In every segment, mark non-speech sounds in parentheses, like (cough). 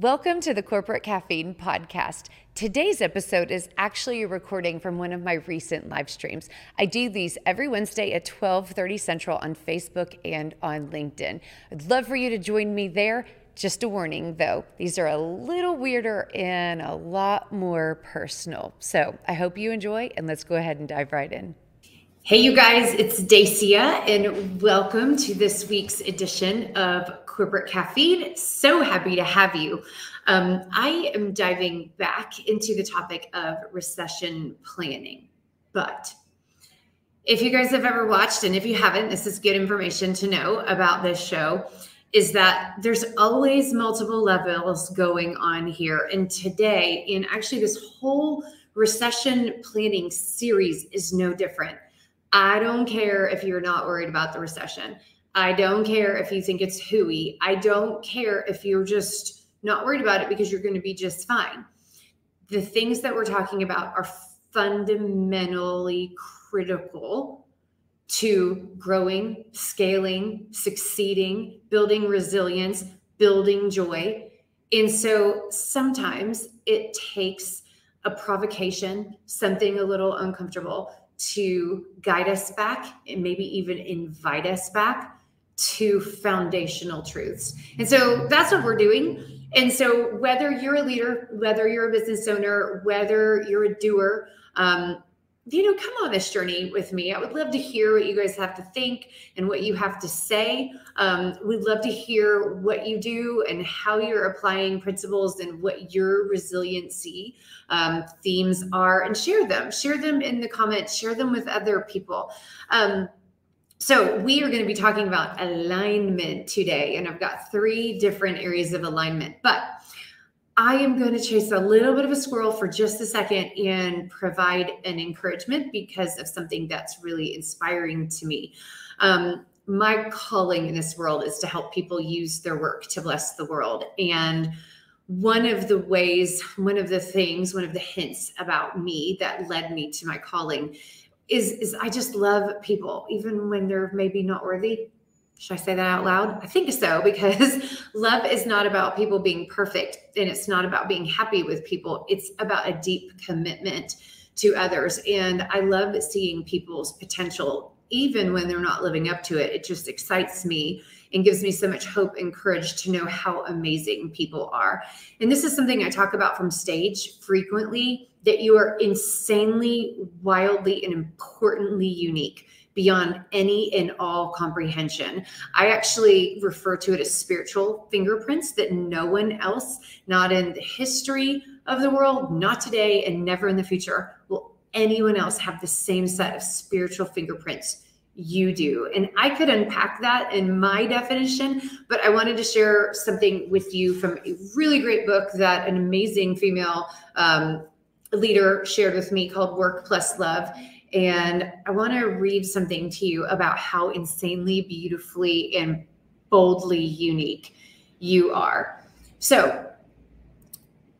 Welcome to the Corporate Caffeine Podcast. Today's episode is actually a recording from one of my recent live streams. I do these every Wednesday at 12:30 Central on Facebook and on LinkedIn. I'd love for you to join me there. Just a warning though, these are a little weirder and a lot more personal. So I hope you enjoy and let's go ahead and dive right in. Hey, you guys, it's Dacia, and welcome to this week's edition of Corporate Caffeine. So happy to have you. Um, I am diving back into the topic of recession planning. But if you guys have ever watched, and if you haven't, this is good information to know about this show. Is that there's always multiple levels going on here. And today, and actually, this whole recession planning series is no different I don't care if you're not worried about the recession. I don't care if you think it's hooey. I don't care if you're just not worried about it because you're going to be just fine. The things that we're talking about are fundamentally critical to growing, scaling, succeeding, building resilience, building joy. And so sometimes it takes a provocation, something a little uncomfortable to guide us back and maybe even invite us back to foundational truths. And so that's what we're doing. And so whether you're a leader, whether you're a business owner, whether you're a doer, um, you know, come on this journey with me. I would love to hear what you guys have to think and what you have to say. Um, we'd love to hear what you do and how you're applying principles and what your resiliency um, themes are, and share them. Share them in the comments. Share them with other people. Um, so we are going to be talking about alignment today, and I've got three different areas of alignment, but I am going to chase a little bit of a squirrel for just a second and provide an encouragement because of something that's really inspiring to me. Um, my calling in this world is to help people use their work to bless the world. And one of the ways, one of the things, one of the hints about me that led me to my calling is, is I just love people, even when they're maybe not worthy should I say that out loud? I think so (laughs) because love is not about people being perfect and it's not about being happy with people. It's about a deep commitment to others. And I love seeing people's potential, even when they're not living up to it. It just excites me and gives me so much hope and courage to know how amazing people are. And this is something I talk about from stage frequently that you are insanely, wildly, and importantly unique beyond any and all comprehension. I actually refer to it as spiritual fingerprints that no one else, not in the history of the world, not today, and never in the future, will anyone else have the same set of spiritual fingerprints you do. And I could unpack that in my definition, but I wanted to share something with you from a really great book that an amazing female um, leader shared with me called Work Plus Love. And I want to read something to you about how insanely beautifully and boldly unique you are. So,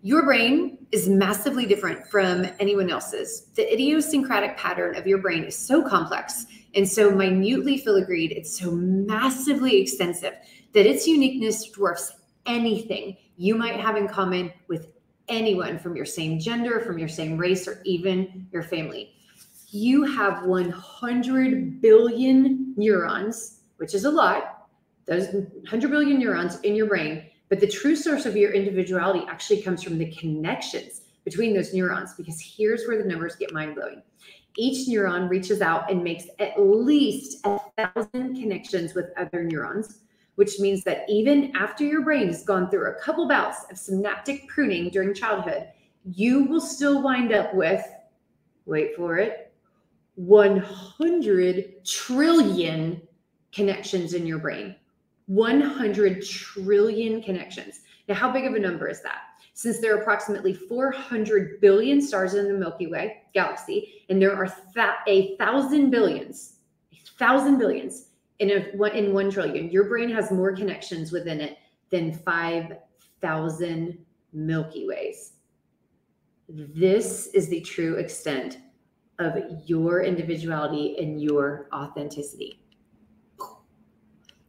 your brain is massively different from anyone else's. The idiosyncratic pattern of your brain is so complex and so minutely filigreed, it's so massively extensive that its uniqueness dwarfs anything you might have in common with anyone from your same gender, from your same race, or even your family you have 100 billion neurons, which is a lot, those 100 billion neurons in your brain. But the true source of your individuality actually comes from the connections between those neurons, because here's where the numbers get mind blowing. Each neuron reaches out and makes at least a thousand connections with other neurons, which means that even after your brain has gone through a couple bouts of synaptic pruning during childhood, you will still wind up with, wait for it, 100 trillion connections in your brain. 100 trillion connections. Now, how big of a number is that? Since there are approximately 400 billion stars in the Milky Way galaxy, and there are a thousand billions, a thousand billions in a in one trillion, your brain has more connections within it than 5,000 Milky Ways. This is the true extent of your individuality and your authenticity.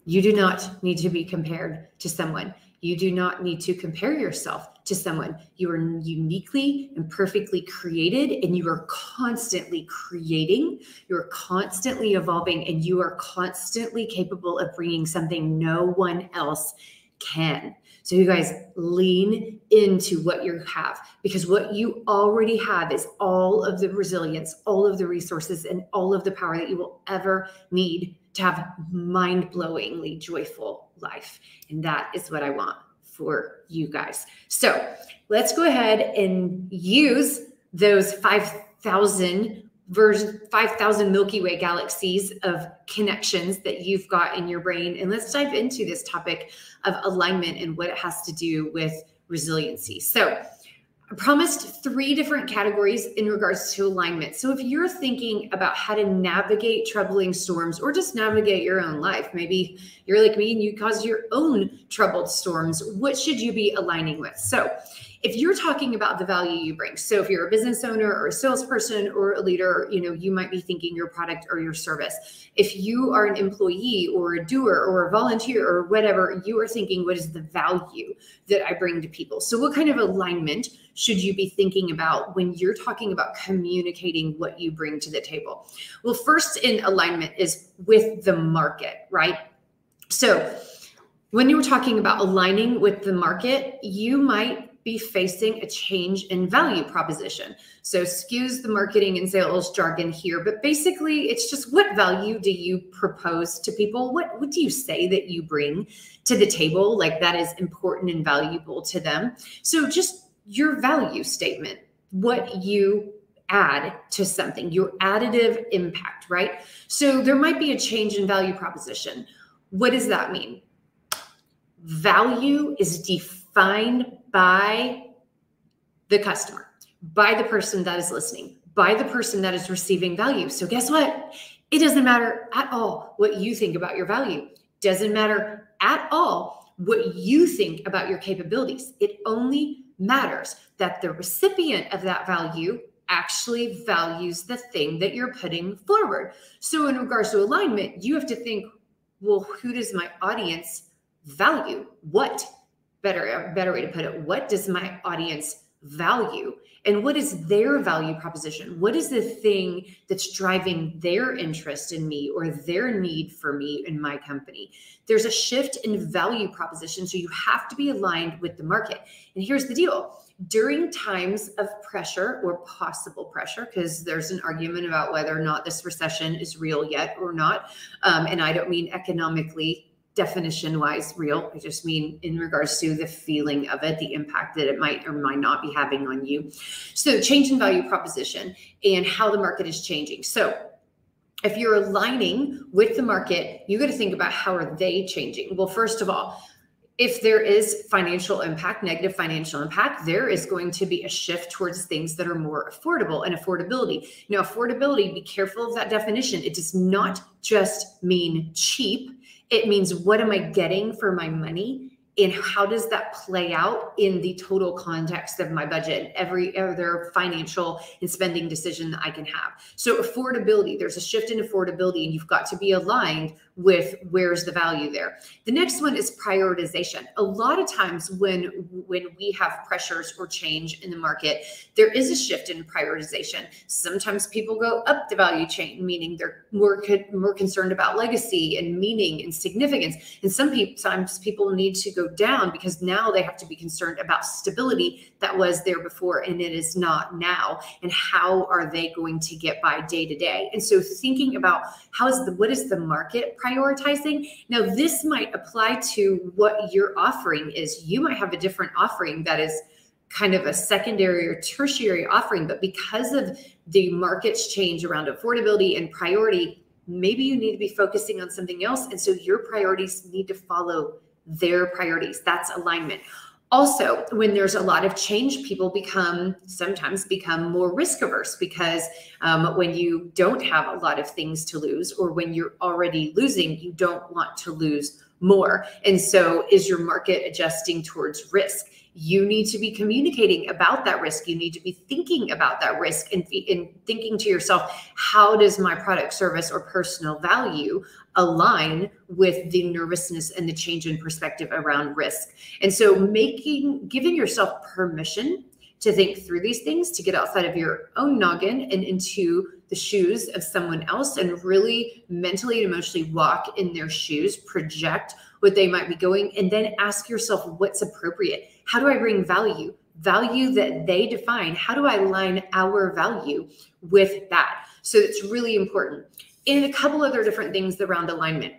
You do not need to be compared to someone. You do not need to compare yourself to someone. You are uniquely and perfectly created, and you are constantly creating. You're constantly evolving, and you are constantly capable of bringing something no one else can. So, you guys lean into what you have because what you already have is all of the resilience, all of the resources, and all of the power that you will ever need to have mind blowingly joyful life. And that is what I want for you guys. So, let's go ahead and use those 5,000 version 5000 milky way galaxies of connections that you've got in your brain and let's dive into this topic of alignment and what it has to do with resiliency so I promised three different categories in regards to alignment. So, if you're thinking about how to navigate troubling storms or just navigate your own life, maybe you're like me and you cause your own troubled storms, what should you be aligning with? So, if you're talking about the value you bring so if you're a business owner or a salesperson or a leader you know you might be thinking your product or your service. If you are an employee or a doer or a volunteer or whatever you are thinking what is the value that i bring to people? So what kind of alignment should you be thinking about when you're talking about communicating what you bring to the table? Well first in alignment is with the market right? So when you were talking about aligning with the market, you might be facing a change in value proposition. So, excuse the marketing and sales jargon here, but basically, it's just what value do you propose to people? What, what do you say that you bring to the table? Like that is important and valuable to them. So, just your value statement, what you add to something, your additive impact, right? So, there might be a change in value proposition. What does that mean? Value is defined by the customer, by the person that is listening, by the person that is receiving value. So, guess what? It doesn't matter at all what you think about your value. Doesn't matter at all what you think about your capabilities. It only matters that the recipient of that value actually values the thing that you're putting forward. So, in regards to alignment, you have to think, well, who does my audience value? What better better way to put it. What does my audience value? And what is their value proposition? What is the thing that's driving their interest in me or their need for me in my company? There's a shift in value proposition so you have to be aligned with the market. And here's the deal. During times of pressure or possible pressure because there's an argument about whether or not this recession is real yet or not um, and i don't mean economically definition wise real. I just mean in regards to the feeling of it, the impact that it might or might not be having on you. So, change in value proposition and how the market is changing. So, if you're aligning with the market, you got to think about how are they changing. Well, first of all, if there is financial impact, negative financial impact, there is going to be a shift towards things that are more affordable and affordability. Now, affordability, be careful of that definition. It does not just mean cheap it means what am I getting for my money? and how does that play out in the total context of my budget every other financial and spending decision that i can have so affordability there's a shift in affordability and you've got to be aligned with where's the value there. The next one is prioritization. A lot of times when when we have pressures or change in the market there is a shift in prioritization. Sometimes people go up the value chain meaning they're more more concerned about legacy and meaning and significance. And sometimes people need to go down because now they have to be concerned about stability that was there before and it is not now. And how are they going to get by day to day? And so thinking about how is the what is the market prioritizing now this might apply to what your offering is you might have a different offering that is kind of a secondary or tertiary offering but because of the market's change around affordability and priority maybe you need to be focusing on something else and so your priorities need to follow their priorities. That's alignment. Also, when there's a lot of change, people become sometimes become more risk averse because um, when you don't have a lot of things to lose, or when you're already losing, you don't want to lose more. And so, is your market adjusting towards risk? you need to be communicating about that risk. You need to be thinking about that risk and, and thinking to yourself, how does my product, service, or personal value align with the nervousness and the change in perspective around risk. And so making giving yourself permission to think through these things, to get outside of your own noggin and into the shoes of someone else and really mentally and emotionally walk in their shoes, project what they might be going, and then ask yourself what's appropriate. How do I bring value? Value that they define. How do I align our value with that? So it's really important. And a couple other different things around alignment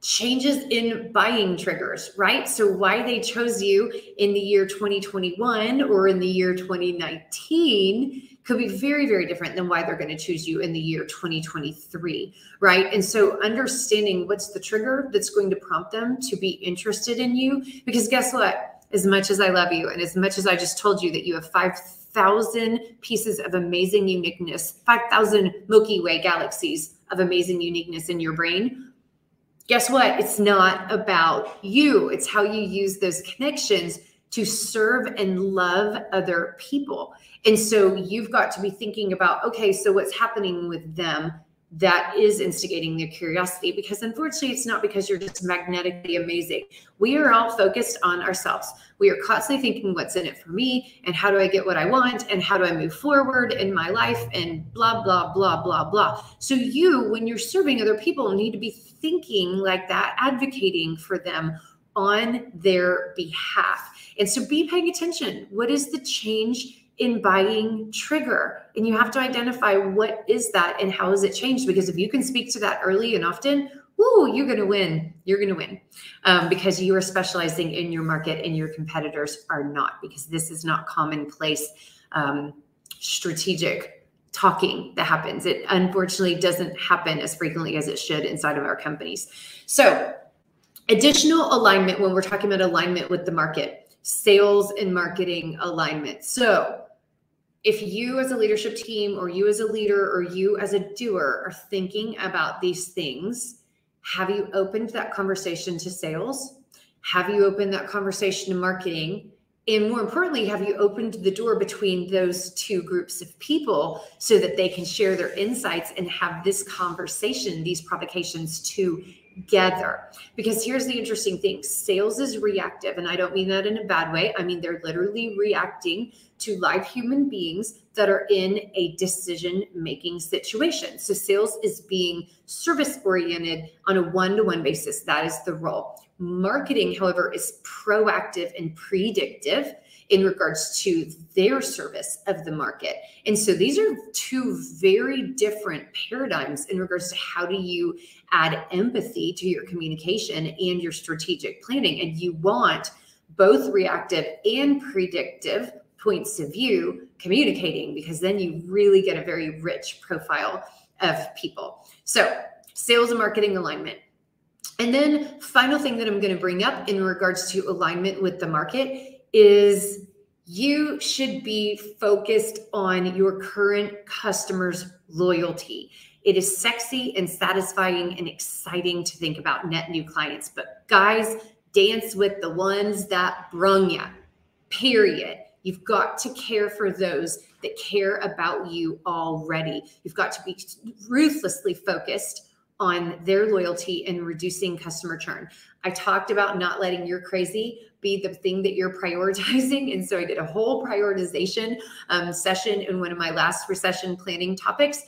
changes in buying triggers, right? So, why they chose you in the year 2021 or in the year 2019 could be very, very different than why they're going to choose you in the year 2023, right? And so, understanding what's the trigger that's going to prompt them to be interested in you, because guess what? As much as I love you, and as much as I just told you that you have 5,000 pieces of amazing uniqueness, 5,000 Milky Way galaxies of amazing uniqueness in your brain, guess what? It's not about you, it's how you use those connections to serve and love other people. And so you've got to be thinking about okay, so what's happening with them that is instigating their curiosity because unfortunately it's not because you're just magnetically amazing. We are all focused on ourselves. We are constantly thinking what's in it for me? And how do i get what i want? And how do i move forward in my life? And blah blah blah blah blah. So you when you're serving other people need to be thinking like that advocating for them on their behalf. And so be paying attention. What is the change in buying trigger and you have to identify what is that and how has it changed because if you can speak to that early and often Ooh, you're going to win. You're going to win um, because you are specializing in your market and your competitors are not, because this is not commonplace um, strategic talking that happens. It unfortunately doesn't happen as frequently as it should inside of our companies. So, additional alignment when we're talking about alignment with the market, sales and marketing alignment. So, if you as a leadership team or you as a leader or you as a doer are thinking about these things, have you opened that conversation to sales? Have you opened that conversation to marketing? And more importantly, have you opened the door between those two groups of people so that they can share their insights and have this conversation, these provocations to together. Because here's the interesting thing sales is reactive. And I don't mean that in a bad way. I mean, they're literally reacting to live human beings that are in a decision making situation. So sales is being service oriented on a one to one basis. That is the role. Marketing, however, is proactive and predictive in regards to their service of the market. And so these are two very different paradigms in regards to how do you add empathy to your communication and your strategic planning. And you want both reactive and predictive points of view communicating because then you really get a very rich profile of people. So, sales and marketing alignment. And then, final thing that I'm going to bring up in regards to alignment with the market is you should be focused on your current customers' loyalty. It is sexy and satisfying and exciting to think about net new clients, but guys, dance with the ones that brung you, period. You've got to care for those that care about you already. You've got to be ruthlessly focused on their loyalty and reducing customer churn. I talked about not letting your crazy be the thing that you're prioritizing. And so I did a whole prioritization um, session in one of my last recession planning topics.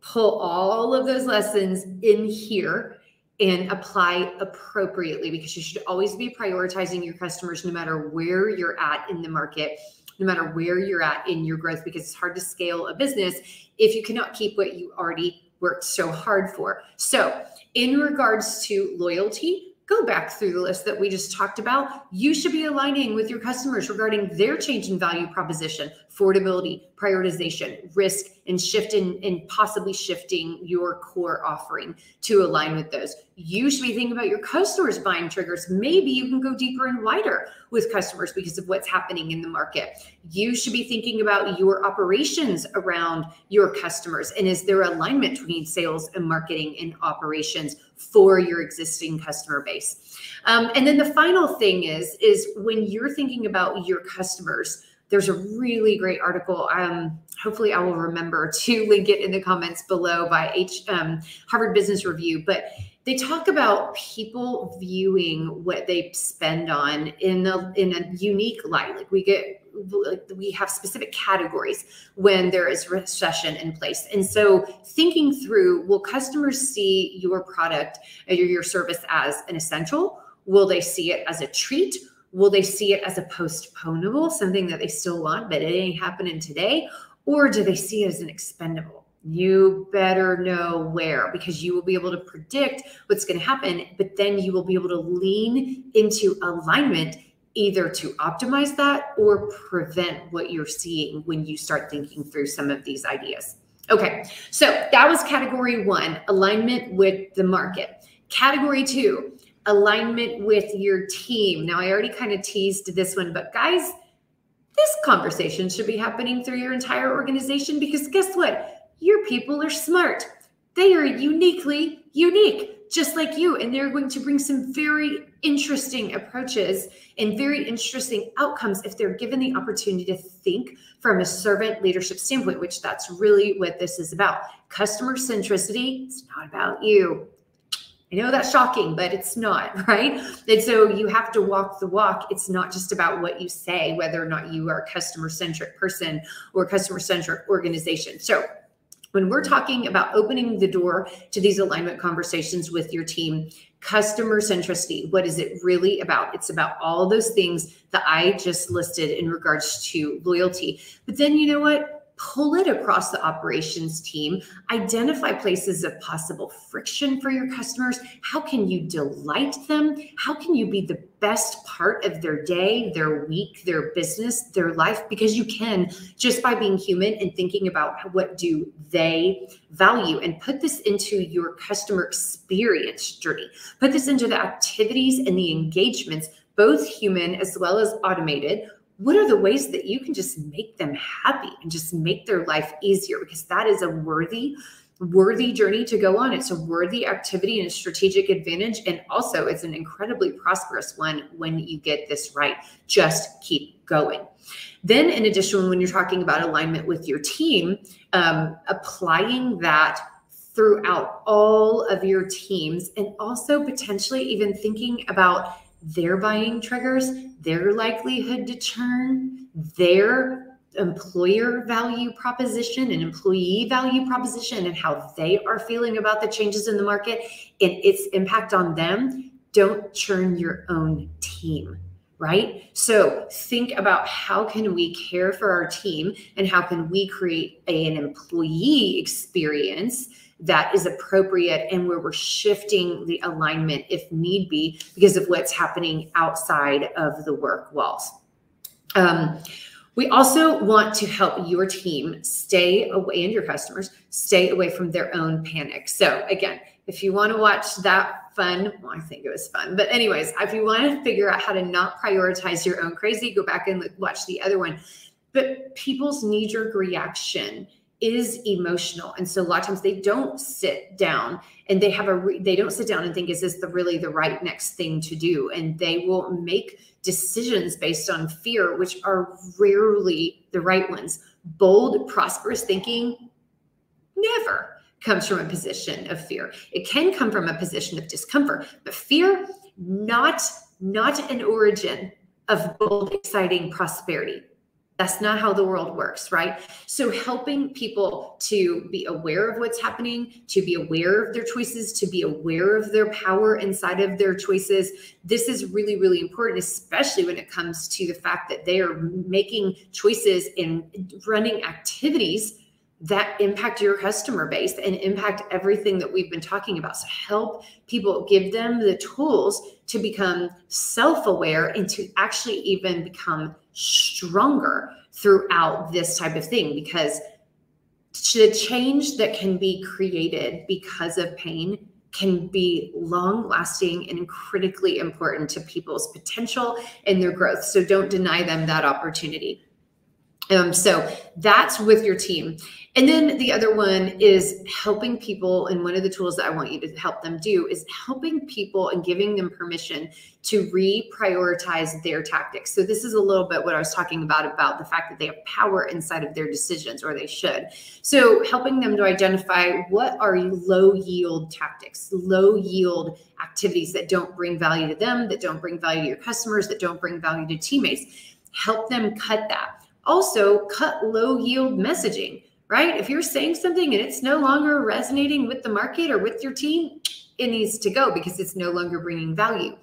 Pull all of those lessons in here and apply appropriately because you should always be prioritizing your customers no matter where you're at in the market no matter where you're at in your growth because it's hard to scale a business if you cannot keep what you already worked so hard for so in regards to loyalty go back through the list that we just talked about. You should be aligning with your customers regarding their change in value proposition, affordability, prioritization, risk, and shift in and possibly shifting your core offering to align with those. You should be thinking about your customers' buying triggers. Maybe you can go deeper and wider with customers because of what's happening in the market. You should be thinking about your operations around your customers and is there alignment between sales and marketing and operations for your existing customer base. Um, and then the final thing is is when you're thinking about your customers there's a really great article. Um, hopefully, I will remember to (laughs) link it in the comments below by H, um, Harvard Business Review. But they talk about people viewing what they spend on in a in a unique light. Like we get we have specific categories when there is recession in place. And so thinking through, will customers see your product or your service as an essential? Will they see it as a treat? Will they see it as a postponable, something that they still want, but it ain't happening today? Or do they see it as an expendable? You better know where because you will be able to predict what's going to happen, but then you will be able to lean into alignment either to optimize that or prevent what you're seeing when you start thinking through some of these ideas. Okay, so that was category one alignment with the market. Category two, alignment with your team. Now, I already kind of teased this one, but guys, this conversation should be happening through your entire organization because guess what? Your people are smart. They are uniquely unique, just like you. And they're going to bring some very interesting approaches and very interesting outcomes if they're given the opportunity to think from a servant leadership standpoint, which that's really what this is about. Customer centricity, it's not about you. I know that's shocking, but it's not, (laughs) right? And so you have to walk the walk. It's not just about what you say, whether or not you are a customer centric person or customer centric organization. So when we're talking about opening the door to these alignment conversations with your team, customer centricity, what is it really about? It's about all those things that I just listed in regards to loyalty. But then you know what? Pull it across the operations team, identify places of possible friction for your customers. How can you delight them? How can you be the best part of their day, their week, their business, their life? Because you can just by being human and thinking about what do they value and put this into your customer experience journey. Put this into the activities and the engagements both human as well as automated what are the ways that you can just make them happy and just make their life easier? Because that is a worthy worthy journey to go on. It's a worthy activity and a strategic advantage. And also it's an incredibly prosperous one when you get this right. Just keep going. Then in addition when you're talking about alignment with your team um, applying that throughout all of your teams and also potentially even thinking about their buying triggers, their likelihood to churn, their employer value proposition and employee value proposition, and how they are feeling about the changes in the market and its impact on them. Don't churn your own team right so think about how can we care for our team and how can we create a, an employee experience that is appropriate and where we're shifting the alignment if need be because of what's happening outside of the work walls. Um, we also want to help your team stay away and your customers stay away from their own panic. So, again, if you want to watch that fun, well, I think it was fun, but, anyways, if you want to figure out how to not prioritize your own crazy, go back and watch the other one. But people's knee jerk reaction is emotional. And so a lot of times they don't sit down and they have a re- they don't sit down and think is this the really the right next thing to do? And they will make decisions based on fear which are rarely the right ones. Bold prosperous thinking never comes from a position of fear. It can come from a position of discomfort but fear not not an origin of bold exciting prosperity that's not how the world works, right? So, helping people to be aware of what's happening, to be aware of their choices, to be aware of their power inside of their choices. This is really, really important, especially when it comes to the fact that they are making choices and running activities that impact your customer base and impact everything that we've been talking about. So, help people give them the tools to become self aware and to actually even become stronger throughout this type of thing because the change that can be created because of pain can be long lasting and critically important to people's potential and their growth. So don't deny them that opportunity. Um, so that's with your team. And then the other one is helping people. And one of the tools that I want you to help them do is helping people and giving them permission to reprioritize their tactics. So this is a little bit what I was talking about about the fact that they have power inside of their decisions, or they should. So helping them to identify what are low yield tactics, low yield activities that don't bring value to them, that don't bring value to your customers, that don't bring value to teammates. Help them cut that. Also, cut low yield messaging right? If you're saying something and it's no longer resonating with the market or with your team, it needs to go because it's no longer bringing value.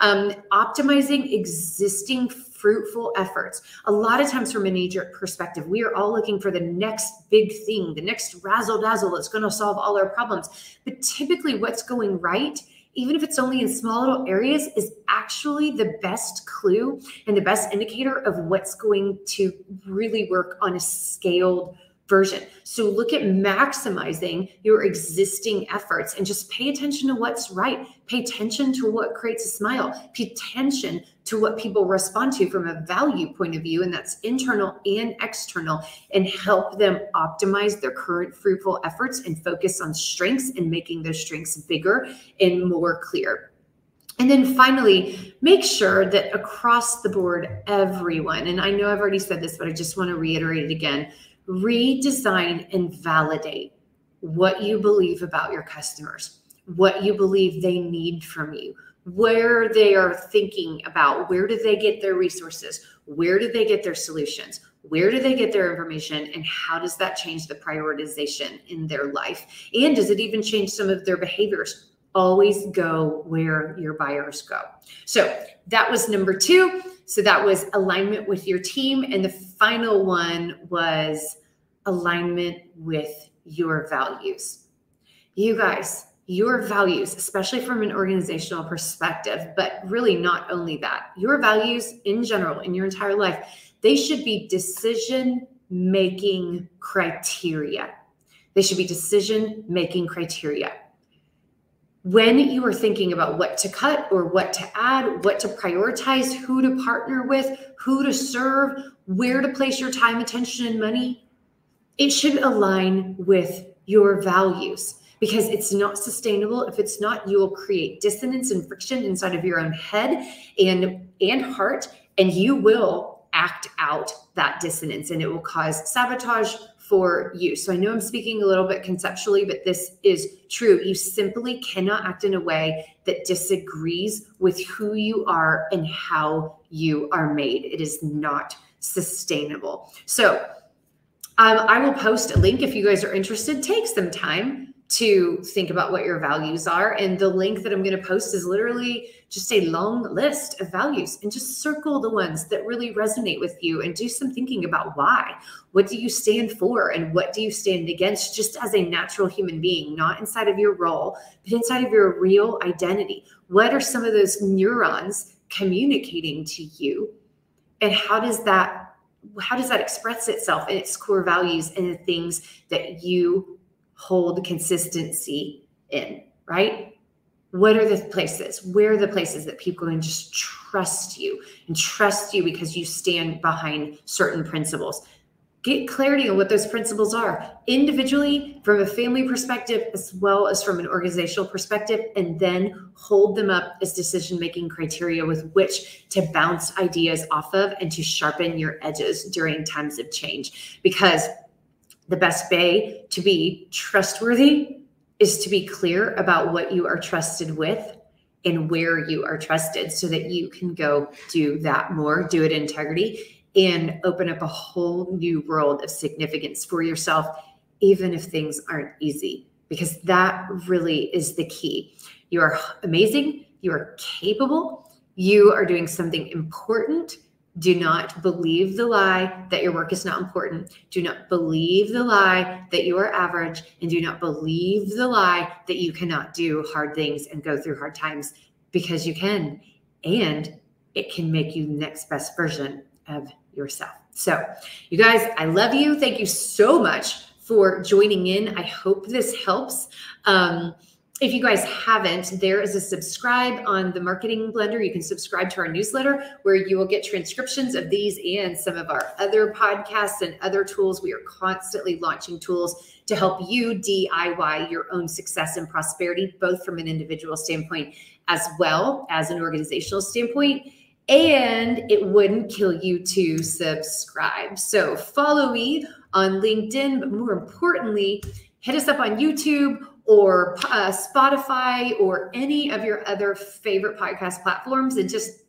Um, optimizing existing fruitful efforts. A lot of times, from a jerk perspective, we are all looking for the next big thing, the next razzle dazzle that's going to solve all our problems. But typically, what's going right even if it's only in small little areas, is actually the best clue and the best indicator of what's going to really work on a scaled version. So look at maximizing your existing efforts and just pay attention to what's right. Pay attention to what creates a smile. Pay attention to what people respond to from a value point of view, and that's internal and external, and help them optimize their current fruitful efforts and focus on strengths and making those strengths bigger and more clear. And then finally, make sure that across the board, everyone, and I know I've already said this, but I just want to reiterate it again redesign and validate what you believe about your customers, what you believe they need from you, where they are thinking about where do they get their resources, where do they get their solutions, where do they get their information, and how does that change the prioritization in their life? And does it even change some of their behaviors? Always go where your buyers go. So that was number two. So that was alignment with your team. And the final one was alignment with your values. You guys, your values, especially from an organizational perspective, but really not only that, your values in general, in your entire life, they should be decision making criteria. They should be decision making criteria when you are thinking about what to cut or what to add, what to prioritize, who to partner with, who to serve, where to place your time, attention, and money, it should align with your values because it's not sustainable if it's not you will create dissonance and friction inside of your own head and and heart and you will act out that dissonance and it will cause sabotage for you. So I know I'm speaking a little bit conceptually, but this is true. You simply cannot act in a way that disagrees with who you are and how you are made. It is not sustainable. So um, I will post a link if you guys are interested. Take some time to think about what your values are. And the link that I'm going to post is literally just a long list of values and just circle the ones that really resonate with you and do some thinking about why. What do you stand for and what do you stand against just as a natural human being, not inside of your role, but inside of your real identity? What are some of those neurons communicating to you? And how does that how does that express itself in its core values and the things that you hold consistency in, right? What are the places? Where are the places that people can just trust you and trust you because you stand behind certain principles? Get clarity on what those principles are individually, from a family perspective, as well as from an organizational perspective, and then hold them up as decision making criteria with which to bounce ideas off of and to sharpen your edges during times of change. Because the best way to be trustworthy is to be clear about what you are trusted with and where you are trusted so that you can go do that more, do it in integrity, and open up a whole new world of significance for yourself, even if things aren't easy, because that really is the key. You are amazing, you are capable, you are doing something important do not believe the lie that your work is not important. Do not believe the lie that you are average. And do not believe the lie that you cannot do hard things and go through hard times because you can. And it can make you the next best version of yourself. So, you guys, I love you. Thank you so much for joining in. I hope this helps. Um, if you guys haven't, there is a subscribe on the Marketing Blender. You can subscribe to our newsletter where you will get transcriptions of these and some of our other podcasts and other tools. We are constantly launching tools to help you DIY your own success and prosperity, both from an individual standpoint as well as an organizational standpoint. And it wouldn't kill you to subscribe. So follow me on LinkedIn, but more importantly, hit us up on YouTube or uh, Spotify or any of your other favorite podcast platforms and just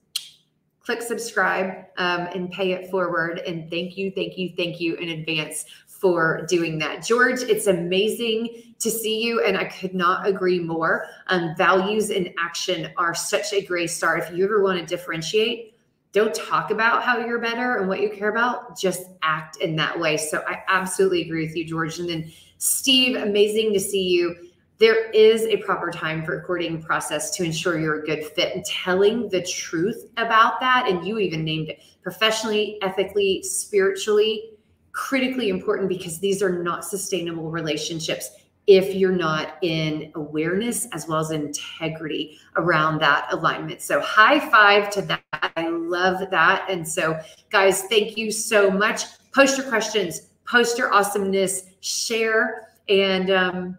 click subscribe um, and pay it forward. And thank you, thank you, thank you in advance for doing that. George, it's amazing to see you, and I could not agree more. Um, values in action are such a great start. If you ever want to differentiate, don't talk about how you're better and what you care about, just act in that way. So I absolutely agree with you, George. And then Steve, amazing to see you. There is a proper time for recording process to ensure you're a good fit and telling the truth about that. And you even named it professionally, ethically, spiritually, critically important because these are not sustainable relationships if you're not in awareness as well as integrity around that alignment. So, high five to that. I love that. And so, guys, thank you so much. Post your questions, post your awesomeness, share, and um,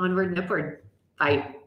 onward and upward. Bye.